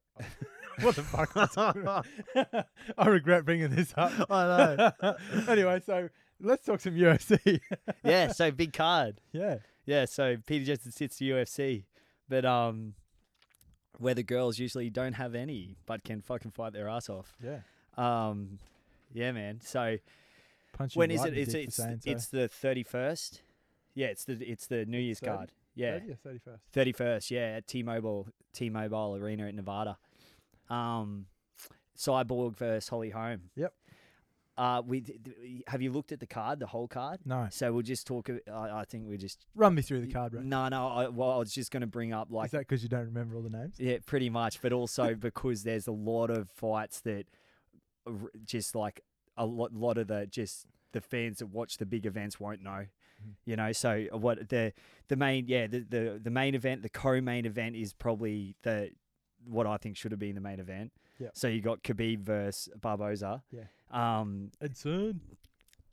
Speaker 4: what the fuck? I? *laughs* I regret bringing this up.
Speaker 5: I
Speaker 4: know. *laughs* anyway, so let's talk some UFC. *laughs*
Speaker 5: yeah. So big card.
Speaker 4: yeah.
Speaker 5: Yeah. So Peta Jensen sits the UFC, but um, where the girls usually don't have any, but can fucking fight their ass off.
Speaker 4: Yeah.
Speaker 5: Um, yeah, man. So.
Speaker 4: Punch
Speaker 5: When is
Speaker 4: right
Speaker 5: it? It's
Speaker 4: the
Speaker 5: it's
Speaker 4: saying
Speaker 5: it's the thirty first. Yeah, it's the it's the New Year's
Speaker 4: 30?
Speaker 5: card. Yeah,
Speaker 4: 31st?
Speaker 5: thirty first. Yeah, at T-Mobile T-Mobile Arena at Nevada. Um, Cyborg versus Holly Holm.
Speaker 4: Yep.
Speaker 5: Uh, we have you looked at the card, the whole card?
Speaker 4: No.
Speaker 5: So we'll just talk. I think we just
Speaker 4: Run me through the card, bro.
Speaker 5: no, no. I, well, I was just going to bring up like
Speaker 4: is that because you don't remember all the names?
Speaker 5: yeah, pretty much, but also *laughs* because there's a lot of fights that r- just like a lot, lot of the just the fans that watch the big events won't know.
Speaker 4: Mhm.
Speaker 5: You know, so what the the main yeah the, the the main event, the co-main event is probably the what I think should have been the main event.
Speaker 4: Yeah.
Speaker 5: So you got Khabib versus Barboza.
Speaker 4: Yeah.
Speaker 5: Um.
Speaker 4: And soon.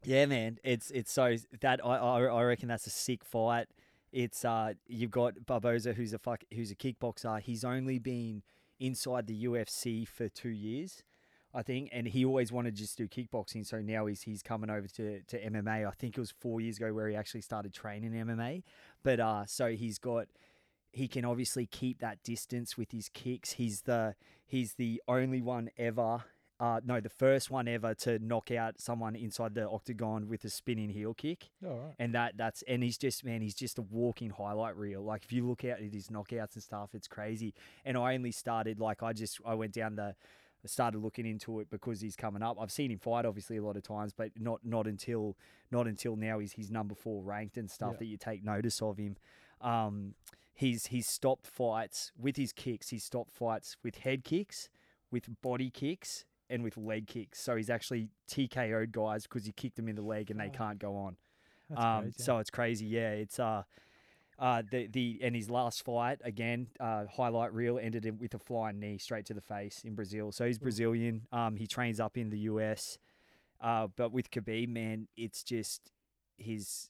Speaker 5: Yeah, man. It's it's so that I I, I reckon that's a sick fight. It's uh you've got Barboza who's a fuck who's a kickboxer. He's only been inside the UFC for two years, I think, and he always wanted to just do kickboxing. So now he's he's coming over to, to MMA. I think it was four years ago where he actually started training MMA. But uh so he's got he can obviously keep that distance with his kicks. He's the he's the only one ever uh, no, the first one ever to knock out someone inside the octagon with a spinning heel kick,
Speaker 4: Oh, all right.
Speaker 5: and that that's and he's just man, he's just a walking highlight reel. Like if you look out at his knockouts and stuff, it's crazy. And I only started like I just I went down the started looking into it because he's coming up. I've seen him fight obviously a lot of times, but not not until not until now he's he's number four ranked and stuff
Speaker 4: Yeah.
Speaker 5: that you take notice of him. Um, he's he's stopped fights with his kicks. He's stopped fights with head kicks, with body kicks, and with leg kicks. So he's actually TKO'd guys because he kicked them in the leg and they
Speaker 4: Oh.
Speaker 5: can't go on. Um, so it's crazy. Yeah, it's uh. Uh, the the and his last fight again, uh, highlight reel ended with a flying knee straight to the face in Brazil. So he's Brazilian. Um, he trains up in the US. Uh, but with Khabib, man, it's just his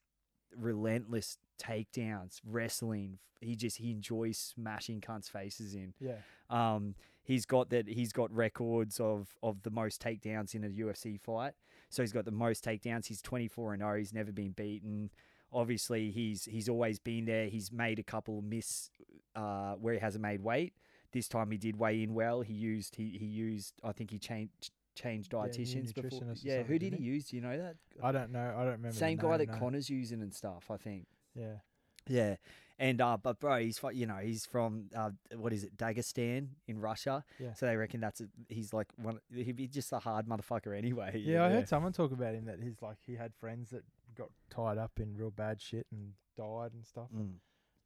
Speaker 5: relentless takedowns, wrestling. He just he enjoys smashing cunts' faces in.
Speaker 4: yeah.
Speaker 5: Um, he's got that. He's got records of of the most takedowns in a UFC fight. So he's got the most takedowns. He's twenty four and zero. He's never been beaten. Obviously, he's he's always been there. He's made a couple miss uh, where he hasn't made weight. This time he did weigh in well. He used he he used. I think he changed changed
Speaker 4: Yeah,
Speaker 5: before. Yeah, who did he
Speaker 4: didn't
Speaker 5: use? Do you know that?
Speaker 4: I don't know. I don't remember.
Speaker 5: Same guy
Speaker 4: name,
Speaker 5: that
Speaker 4: no.
Speaker 5: Conor's using and stuff. I think.
Speaker 4: Yeah.
Speaker 5: Yeah, and uh, but bro, he's you know he's from uh, what is it, Dagestan in Russia.
Speaker 4: Yeah.
Speaker 5: So they reckon that's a, he's like one. He'd be just a hard motherfucker anyway.
Speaker 4: Yeah, I heard someone talk about him that he's like he had friends that got tied up in real bad shit and died and stuff.
Speaker 5: Mm.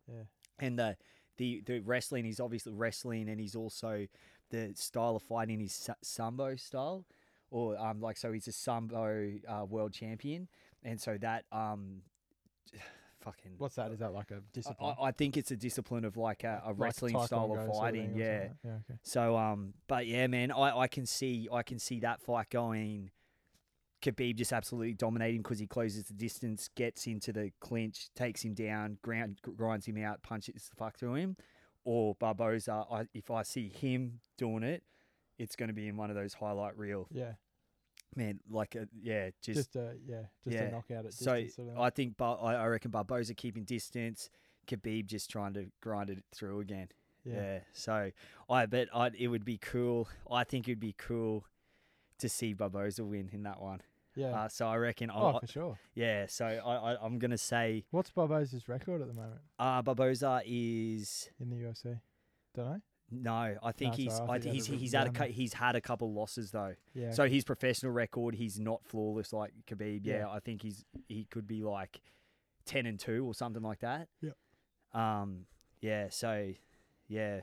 Speaker 4: Yeah.
Speaker 5: And the the the wrestling, he's obviously wrestling, and he's also the style of fighting is sa- sambo style, or um like so he's a sambo uh, world champion, and so that um. *sighs* Fucking
Speaker 4: What's that? Is that like a
Speaker 5: I,
Speaker 4: discipline?
Speaker 5: I I think it's a discipline of like a, a
Speaker 4: Like
Speaker 5: wrestling style of fighting, yeah.
Speaker 4: Yeah. Okay.
Speaker 5: So um, but yeah, man, I, I can see I can see that fight going. Khabib just absolutely dominating because he closes the distance, gets into the clinch, takes him down, ground, grinds him out, punches the fuck through him. Or Barboza, I, if I see him doing it, it's going to be in one of those highlight reel.
Speaker 4: Yeah.
Speaker 5: Man, like a, yeah, just,
Speaker 4: Just, a yeah, just
Speaker 5: yeah.
Speaker 4: a knockout at
Speaker 5: so
Speaker 4: distance. Sort of
Speaker 5: I think Bar- I, I reckon Barboza keeping distance, Khabib just trying to grind it through again.
Speaker 4: yeah.
Speaker 5: Yeah. So I bet I it would be cool. I think it'd be cool to see Barboza win in that one.
Speaker 4: Yeah.
Speaker 5: Uh, so I reckon.
Speaker 4: oh,
Speaker 5: I,
Speaker 4: for sure.
Speaker 5: yeah. So I, I I'm gonna say
Speaker 4: What's Barboza's record at the moment
Speaker 5: uh, Barboza is
Speaker 4: in the UFC? Don't know.
Speaker 5: no. I think
Speaker 4: it's
Speaker 5: he's.
Speaker 4: I think
Speaker 5: he's he's had a he's had a couple losses though.
Speaker 4: Yeah.
Speaker 5: So his professional record, he's not flawless like Khabib. Yeah,
Speaker 4: Yeah.
Speaker 5: I think he's he could be like ten and two or something like that.
Speaker 4: Yeah.
Speaker 5: Um. Yeah. So, yeah.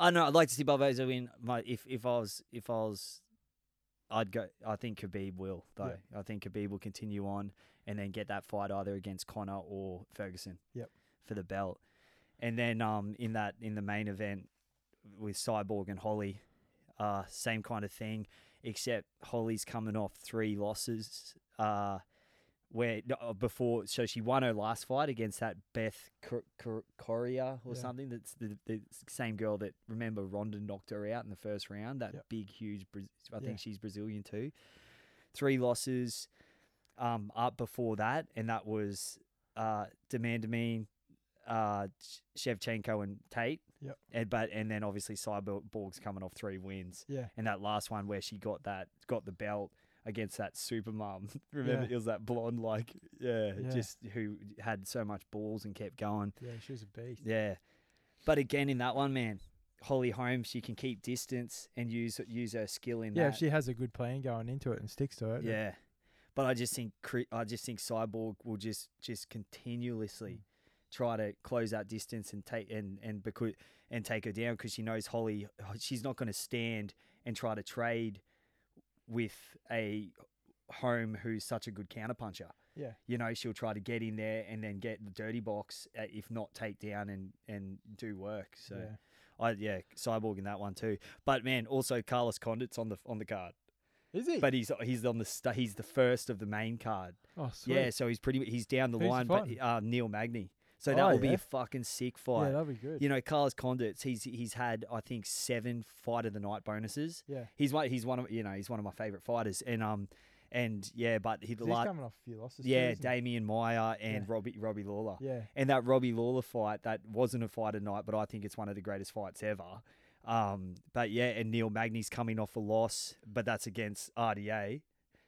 Speaker 5: I know. I'd like to see Barboza win. My if if I was if I was, I'd go. I think Khabib will though. I think Khabib will continue on and then get that fight either against Conor or Ferguson.
Speaker 4: Yep.
Speaker 5: For the belt, and then um in that in the main event with Cyborg and Holly, uh same kind of thing, except Holly's coming off three losses. Uh. Where uh, before, so she won her last fight against that Beth Cor- Cor- Correia or
Speaker 4: Yeah.
Speaker 5: something. That's the, the same girl that remember Ronda knocked her out in the first round. That
Speaker 4: Yep.
Speaker 5: big, huge. Bra- I
Speaker 4: Yeah.
Speaker 5: think she's Brazilian too. Three losses, um, up before that, and that was uh, de Randamie, uh, Shevchenko, and Tate.
Speaker 4: Yep.
Speaker 5: And but and then obviously Cyborg's coming off three wins,
Speaker 4: Yeah.
Speaker 5: and that last one where she got that got the belt against that super mum. *laughs* Remember,
Speaker 4: Yeah.
Speaker 5: it was that blonde, like yeah,
Speaker 4: Yeah.
Speaker 5: just who had so much balls and kept going.
Speaker 4: Yeah, she was a beast.
Speaker 5: Yeah. But again, in that one, man, Holly Holmes, she can keep distance and use use her skill in
Speaker 4: Yeah,
Speaker 5: that.
Speaker 4: if she has a good plan going into it and sticks to it.
Speaker 5: yeah. But I just think I just think Cyborg will just just continuously mm. try to close that distance and take and and because and take her down because she knows Holly she's not going to stand and try to trade with a Holm who's such a good counterpuncher
Speaker 4: Yeah.
Speaker 5: you know, she'll try to get in there and then get the dirty box, uh, if not take down and, and do work. So,
Speaker 4: yeah.
Speaker 5: I yeah, cyborg in that one too. But man, also Carlos Condit's on the on the card,
Speaker 4: Is he?
Speaker 5: but he's he's on the st- he's the first of the main card.
Speaker 4: oh, sweet.
Speaker 5: Yeah, so he's pretty he's down the
Speaker 4: Who's
Speaker 5: line, but uh, Neil Magny. So that
Speaker 4: Oh,
Speaker 5: will be a fucking sick fight.
Speaker 4: yeah, that'd be good.
Speaker 5: you know, Carlos Condit's he's he's had I think seven fight of the night bonuses.
Speaker 4: yeah.
Speaker 5: He's one he's one of you know he's one of my favorite fighters, and um and yeah, but he
Speaker 4: He's
Speaker 5: la-
Speaker 4: coming off a few losses.
Speaker 5: yeah
Speaker 4: isn't?
Speaker 5: Demian Maia and
Speaker 4: Yeah.
Speaker 5: Robbie Robbie Lawler.
Speaker 4: Yeah.
Speaker 5: And that Robbie Lawler fight, that wasn't a fight of the night, but I think it's one of the greatest fights ever. Um, but yeah, and Neil Magny's coming off a loss, but that's against RDA.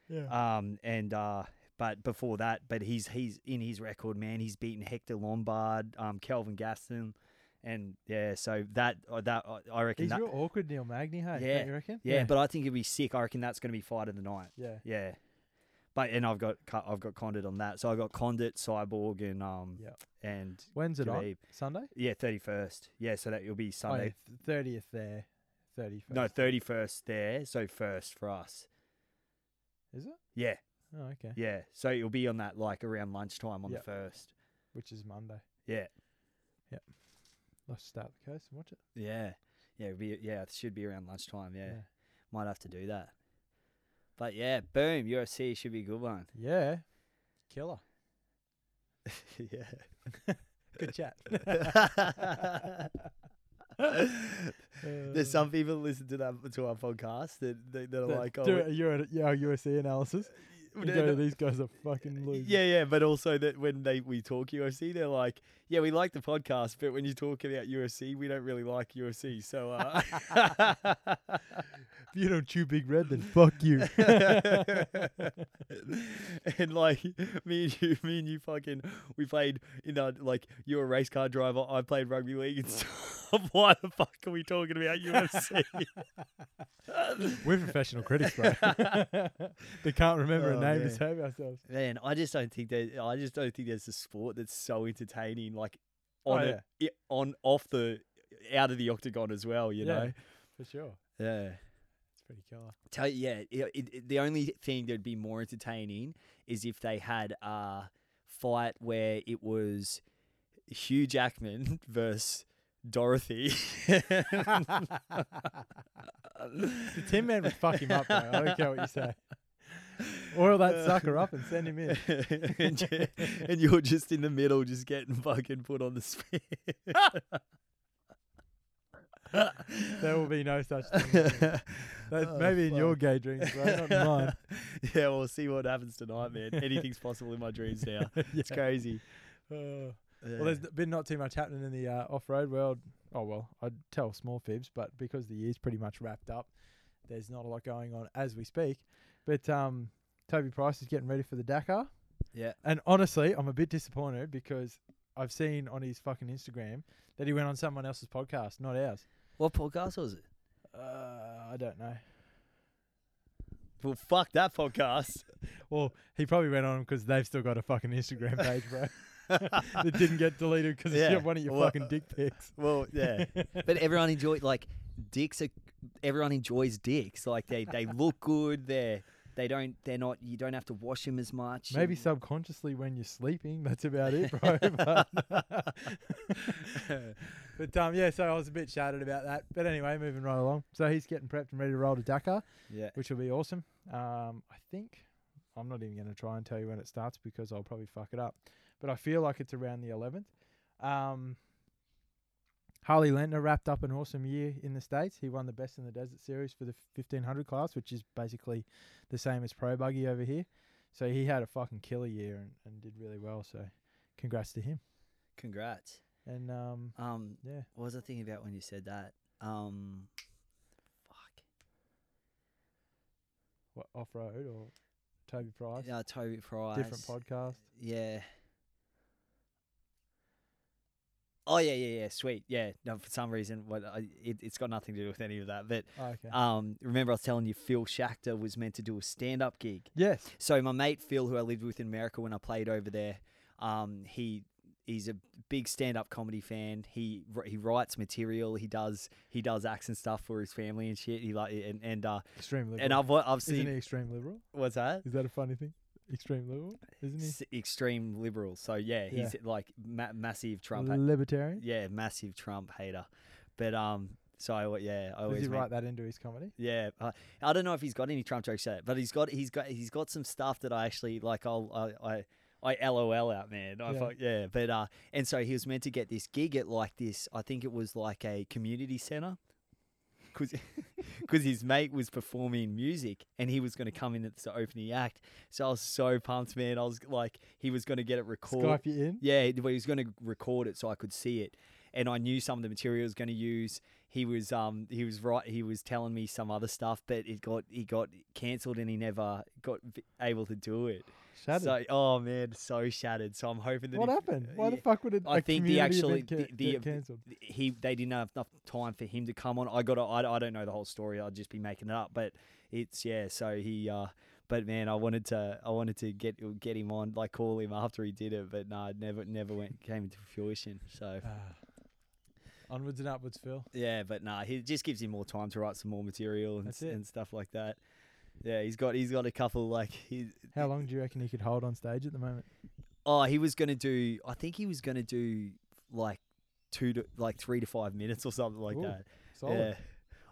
Speaker 4: Yeah.
Speaker 5: Um, and uh, but before that, but he's he's in his record, man. He's beaten Hector Lombard, um, Kelvin Gaston, and yeah. So that uh, that uh, I reckon
Speaker 4: He's
Speaker 5: that,
Speaker 4: real awkward, Neil Magny. Hey,
Speaker 5: Yeah,
Speaker 4: you reckon?
Speaker 5: yeah, But I think it'd be sick. I reckon that's going to be fight of the night.
Speaker 4: yeah.
Speaker 5: Yeah. But and I've got I've got Condit on that. So I got Condit, Cyborg, and um
Speaker 4: Yep.
Speaker 5: and
Speaker 4: When's it on? Sunday.
Speaker 5: Yeah, thirty first. Yeah, so that will be Sunday.
Speaker 4: Thirtieth there. Thirty first.
Speaker 5: no, thirty first there. So first for us.
Speaker 4: Is it?
Speaker 5: Yeah,
Speaker 4: Oh, okay.
Speaker 5: yeah. So it'll be on that like around lunchtime on
Speaker 4: Yep.
Speaker 5: the first.
Speaker 4: Which is Monday.
Speaker 5: Yeah, Yeah.
Speaker 4: Let's start the coast and watch it.
Speaker 5: yeah, yeah. Be yeah. It should be around lunchtime. Yeah. might have to do that. But yeah, boom. UFC should be a good one.
Speaker 4: Yeah. Killer. *laughs*
Speaker 5: yeah.
Speaker 4: Good chat. *laughs* Uh.
Speaker 5: There's some people that listen to that to our podcast that that, that are like, oh,
Speaker 4: do a, you're a, yeah, analysis. You go, these guys are fucking losers.
Speaker 5: Yeah, yeah, but also that when they we talk UFC, they're like, yeah, we like the podcast, but when you talk about UFC, we don't really like UFC. So, uh,
Speaker 4: If *laughs* you don't chew Big Red, then fuck you. *laughs*
Speaker 5: and like me and you, me and you, fucking, we played in a like you're a race car driver, I played rugby league and stuff. *laughs* Why the fuck are we talking about UFC?
Speaker 4: We're professional critics, bro. they can't remember
Speaker 5: Oh,
Speaker 4: a name
Speaker 5: man.
Speaker 4: to save ourselves.
Speaker 5: Man, I just don't think that. I just don't think there's a sport that's so entertaining, like
Speaker 4: Oh,
Speaker 5: on a, i- on off the out of the octagon as well. You
Speaker 4: Yeah.
Speaker 5: know.
Speaker 4: For sure.
Speaker 5: Yeah.
Speaker 4: It's pretty killer.
Speaker 5: Tell you, yeah. It, it- the only thing that'd be more entertaining is if they had a fight where it was Hugh Jackman *laughs* versus Dorothy. *laughs* *laughs*
Speaker 4: The Tin Man would fuck him up, though. I don't care what you say. Oil that sucker up and send him in. *laughs*
Speaker 5: and, you- and you're just in the middle, just getting fucking put on the spin. *laughs*
Speaker 4: There will be no such thing. *laughs* That's
Speaker 5: Oh,
Speaker 4: maybe in your gay dreams, bro, not in mine.
Speaker 5: yeah, we'll see what happens tonight, man. Anything's possible in my dreams now. It's crazy.
Speaker 4: Uh,
Speaker 5: Yeah.
Speaker 4: Well, there's been not too much happening in the uh, off-road world. Oh well, I'd tell small fibs, but because the year's pretty much wrapped up, there's not a lot going on as we speak. But um, Toby Price is getting ready for the Dakar,
Speaker 5: yeah.
Speaker 4: and honestly, I'm a bit disappointed because I've seen on his fucking Instagram that he went on someone else's podcast, not ours.
Speaker 5: What podcast was it?
Speaker 4: Uh, I don't know.
Speaker 5: Well, fuck that podcast. *laughs*
Speaker 4: Well, he probably went on because they've still got a fucking Instagram *laughs* page, bro. *laughs* that didn't get deleted because
Speaker 5: Yeah,
Speaker 4: one of your
Speaker 5: well,
Speaker 4: fucking dick pics.
Speaker 5: Well, yeah. but everyone enjoy like dicks are. Everyone enjoys dicks. Like they they look good. They're they don't they're not. You don't have to wash them as much.
Speaker 4: Maybe
Speaker 5: and-
Speaker 4: subconsciously when you're sleeping. That's about it, *laughs* bro. but, *laughs* but um, yeah. So I was a bit shattered about that. But anyway, moving right along. So he's getting prepped and ready to roll to Dakar,
Speaker 5: yeah.
Speaker 4: which will be awesome. Um, I think I'm not even going to try and tell you when it starts because I'll probably fuck it up. But I feel like it's around the 11th. Um, Harley Letner wrapped up an awesome year in the States. He won the Best in the Desert Series for the 1500 class, which is basically the same as Pro Buggy over here. So he had a fucking killer year and, and did really well. So congrats to him.
Speaker 5: Congrats.
Speaker 4: And um,
Speaker 5: Um,
Speaker 4: yeah,
Speaker 5: what was I thinking about when you said that? Um, fuck.
Speaker 4: what off road or Toby Price,
Speaker 5: Yeah, Toby Price.
Speaker 4: different podcast.
Speaker 5: Yeah. Oh yeah, yeah, yeah. Sweet. Yeah. No, for some reason, what I, it, it's got nothing to do with any of that. But
Speaker 4: Oh, okay.
Speaker 5: um, remember I was telling you Phil Schachter was meant to do a stand-up gig.
Speaker 4: yes.
Speaker 5: So my mate Phil, who I lived with in America when I played over there, um, he he's a big stand-up comedy fan. He he writes material. He does he does acts and stuff for his family and shit. He like and and uh
Speaker 4: Extreme liberal.
Speaker 5: and I've I've
Speaker 4: Isn't
Speaker 5: seen
Speaker 4: he extreme liberal?
Speaker 5: what's that?
Speaker 4: Is that a funny thing? Extreme liberal, isn't he?
Speaker 5: S- extreme liberal. So yeah, he's like ma- massive Trump. ha-
Speaker 4: Libertarian.
Speaker 5: yeah, massive Trump hater. But um, so I, yeah, I
Speaker 4: Does
Speaker 5: always
Speaker 4: he write that into his comedy?
Speaker 5: Yeah, uh, I don't know if he's got any Trump jokes yet, but he's got he's got he's got some stuff that I actually like. I'll I I, I LOL out, man. I
Speaker 4: Yeah.
Speaker 5: yeah. yeah, but uh, and so he was meant to get this gig at like this. I think it was like a community center. Because *laughs* his mate was performing music and he was going to come in as the opening act. So I was so pumped, man. I was like, he was going to get it recorded.
Speaker 4: Skype you in.
Speaker 5: Yeah, he he was going to record it so I could see it, and I knew some of the material he was going to use. He was um he was right. He was telling me some other stuff, but it got he got cancelled and he never got able to do it.
Speaker 4: Shattered.
Speaker 5: So oh man, so shattered. So I'm hoping that
Speaker 4: what
Speaker 5: if-
Speaker 4: happened? Why the fuck would it?
Speaker 5: I think the actually
Speaker 4: ca-
Speaker 5: the, the he they didn't have enough time for him to come on. I got to, I, I don't know the whole story. I'll just be making it up, but it's yeah. So he uh. But man, I wanted to, I wanted to get get him on, like call him after he did it, but no, it never, never went came into fruition. So
Speaker 4: Ah. Onwards and upwards, Phil.
Speaker 5: yeah, but nah, he just gives him more time to write some more material and, and stuff like that. Yeah, he's got he's got a couple like he.
Speaker 4: How long do you reckon he could hold on stage at the moment?
Speaker 5: Oh, he was gonna do. I think he was gonna do like two to like three to five minutes or something like
Speaker 4: Ooh,
Speaker 5: that.
Speaker 4: Solid.
Speaker 5: Yeah,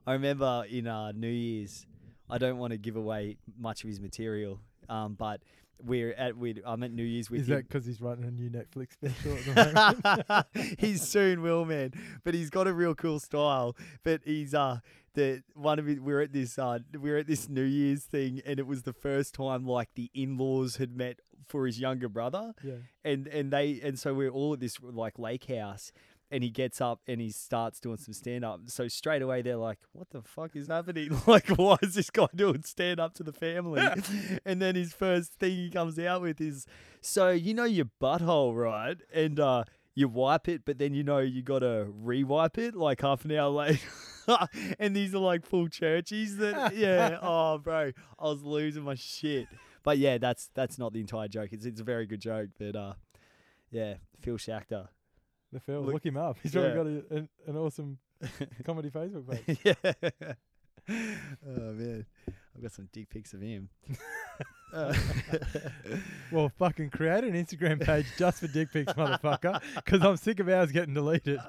Speaker 5: I remember in uh, New Year's. I don't want to give away much of his material, um, but we're at we I'm at New Year's with
Speaker 4: Is
Speaker 5: him.
Speaker 4: that because he's writing a new Netflix special at the *laughs* moment?
Speaker 5: he soon will, man. But he's got a real cool style. But he's uh the one of his, we're at this uh we're at this New Year's thing, and it was the first time like the in laws had met for his younger brother,
Speaker 4: yeah.
Speaker 5: and and they and so we're all at this like lake house. And he gets up and he starts doing some stand up. So straight away they're like, "What the fuck is happening? *laughs* Like, why is this guy doing stand up to the family?" *laughs* and then his first thing he comes out with is, "So you know your butthole, right? And uh, you wipe it, but then you know you gotta re-wipe it like half an hour later." *laughs* and these are like full churchies that, yeah. Oh, bro, I was losing my shit. But yeah, that's that's not the entire joke. It's it's a very good joke, but uh, yeah, Phil Schachter.
Speaker 4: The Phil.
Speaker 5: Look-
Speaker 4: Look, him up. *laughs* He's
Speaker 5: yeah.
Speaker 4: probably got a, an, an awesome *laughs* comedy Facebook page. *laughs*
Speaker 5: yeah. Oh man, I've got some dick pics of him. Uh,
Speaker 4: Well, fucking create an Instagram page just for dick pics, motherfucker. Because I'm sick of ours getting deleted.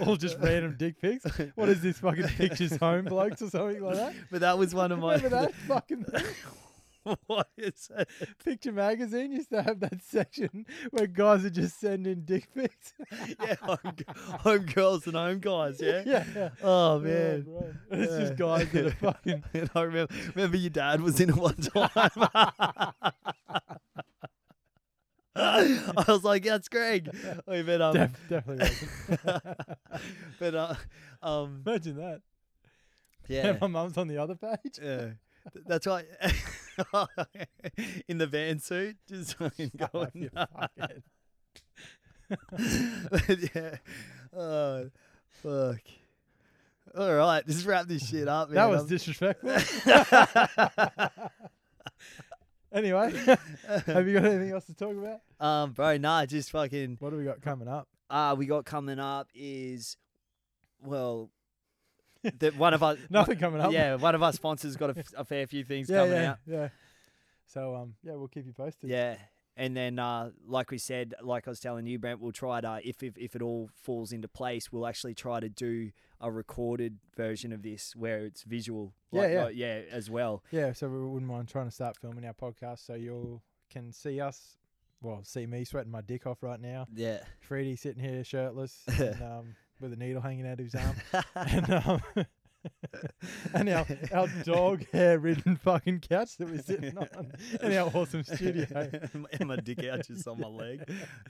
Speaker 4: All just random dick pics. What is this fucking pictures home blokes or something like that?
Speaker 5: but that was one of my.
Speaker 4: Remember that fucking? *laughs*
Speaker 5: what is it?
Speaker 4: Picture magazine used to have that section where guys are just sending dick pics. *laughs*
Speaker 5: Yeah, home, home girls and home guys. Yeah.
Speaker 4: yeah. yeah.
Speaker 5: Oh
Speaker 4: Yeah,
Speaker 5: man.
Speaker 4: It's
Speaker 5: Yeah.
Speaker 4: just guys that are *laughs* fucking.
Speaker 5: And I remember, remember your dad was in it one time. I was like, "That's Greg." I mean, um,
Speaker 4: Def- definitely.
Speaker 5: but uh, um,
Speaker 4: Imagine that.
Speaker 5: yeah,
Speaker 4: My mum's on the other page.
Speaker 5: yeah, that's right. *laughs* in the van suit, just *laughs* *laughs* fucking going. But yeah. Oh, fuck. All right, just wrap this shit up, man.
Speaker 4: That was
Speaker 5: I'm-
Speaker 4: disrespectful. anyway, have you got anything else to talk about?
Speaker 5: Um, bro, nah, just fucking.
Speaker 4: What do we got coming up?
Speaker 5: Uh, we got coming up is, well, the, one of us *laughs*
Speaker 4: Nothing coming up.
Speaker 5: Yeah, one of our sponsors got a, f- a fair few things
Speaker 4: yeah,
Speaker 5: coming
Speaker 4: yeah,
Speaker 5: out.
Speaker 4: yeah. So um, yeah, we'll keep you posted.
Speaker 5: Yeah. And then, uh, like we said, like I was telling you, Brent, we'll try to, if, if if it all falls into place, we'll actually try to do a recorded version of this where it's visual.
Speaker 4: Yeah,
Speaker 5: like-
Speaker 4: yeah.
Speaker 5: like- yeah, as well.
Speaker 4: Yeah, so we wouldn't mind trying to start filming our podcast so you all can see us. Well, see me sweating my dick off right now.
Speaker 5: Yeah.
Speaker 4: Freddie sitting here shirtless *laughs* and, um, with a needle hanging out of his arm. *laughs* and um, *laughs* and our, our dog *laughs* hair ridden fucking couch that we're sitting on in our awesome studio.
Speaker 5: and my dick out just on my leg.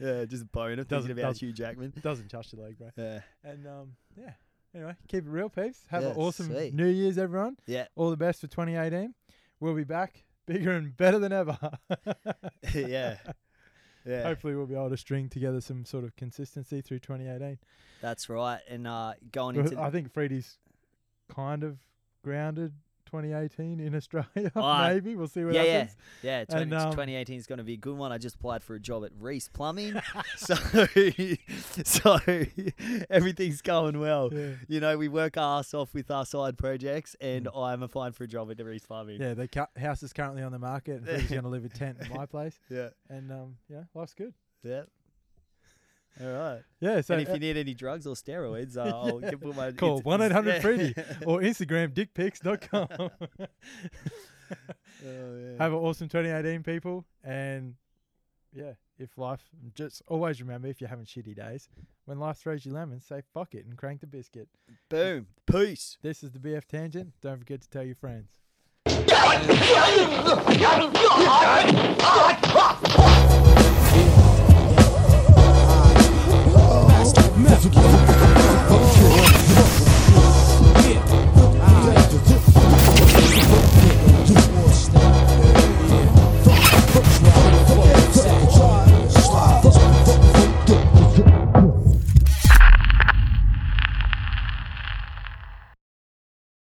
Speaker 5: Yeah, just boner
Speaker 4: Doesn't-
Speaker 5: thinking about
Speaker 4: doesn't-
Speaker 5: Hugh Jackman.
Speaker 4: Doesn't touch your leg, bro.
Speaker 5: Yeah.
Speaker 4: And um, yeah. Anyway, keep it real, peeps. Have
Speaker 5: Yeah,
Speaker 4: an awesome
Speaker 5: sweet.
Speaker 4: New Year's, everyone.
Speaker 5: Yeah.
Speaker 4: All the best for 2018. We'll be back bigger and better than ever.
Speaker 5: yeah. Yeah.
Speaker 4: Hopefully, we'll be able to string together some sort of consistency through 2018.
Speaker 5: That's right. And uh, going into
Speaker 4: I think Freddie's kind of grounded 2018 in Australia. *laughs* Maybe we'll see what
Speaker 5: yeah, yeah,
Speaker 4: happens.
Speaker 5: yeah. 20,
Speaker 4: And, um,
Speaker 5: 2018 is going to be a good one. I just applied for a job at Reese Plumbing, *laughs* *laughs* so so everything's going well.
Speaker 4: Yeah.
Speaker 5: You know, we work our ass off with our side projects, and I'm applying for a job at Reese Plumbing.
Speaker 4: Mm. Yeah, the cu- house is currently on the market, and Freddie's going to live in tent in my place.
Speaker 5: yeah,
Speaker 4: And um, yeah, life's good.
Speaker 5: yeah. All right.
Speaker 4: Yeah, so
Speaker 5: and if
Speaker 4: uh,
Speaker 5: you need any drugs or steroids, uh, I'll *laughs*
Speaker 4: Yeah.
Speaker 5: give put my
Speaker 4: call *laughs*
Speaker 5: it's-
Speaker 4: one eight hundred
Speaker 5: yeah.
Speaker 4: Freddie *laughs* or Instagram dickpics.com.
Speaker 5: Oh, yeah.
Speaker 4: Have an awesome 2018, people. And yeah, if life, just always remember if you're having shitty days, when life throws you lemons, say fuck it and crank the biscuit.
Speaker 5: Boom. Peace.
Speaker 4: This is the BF Tangent. Don't forget to tell your friends. Magic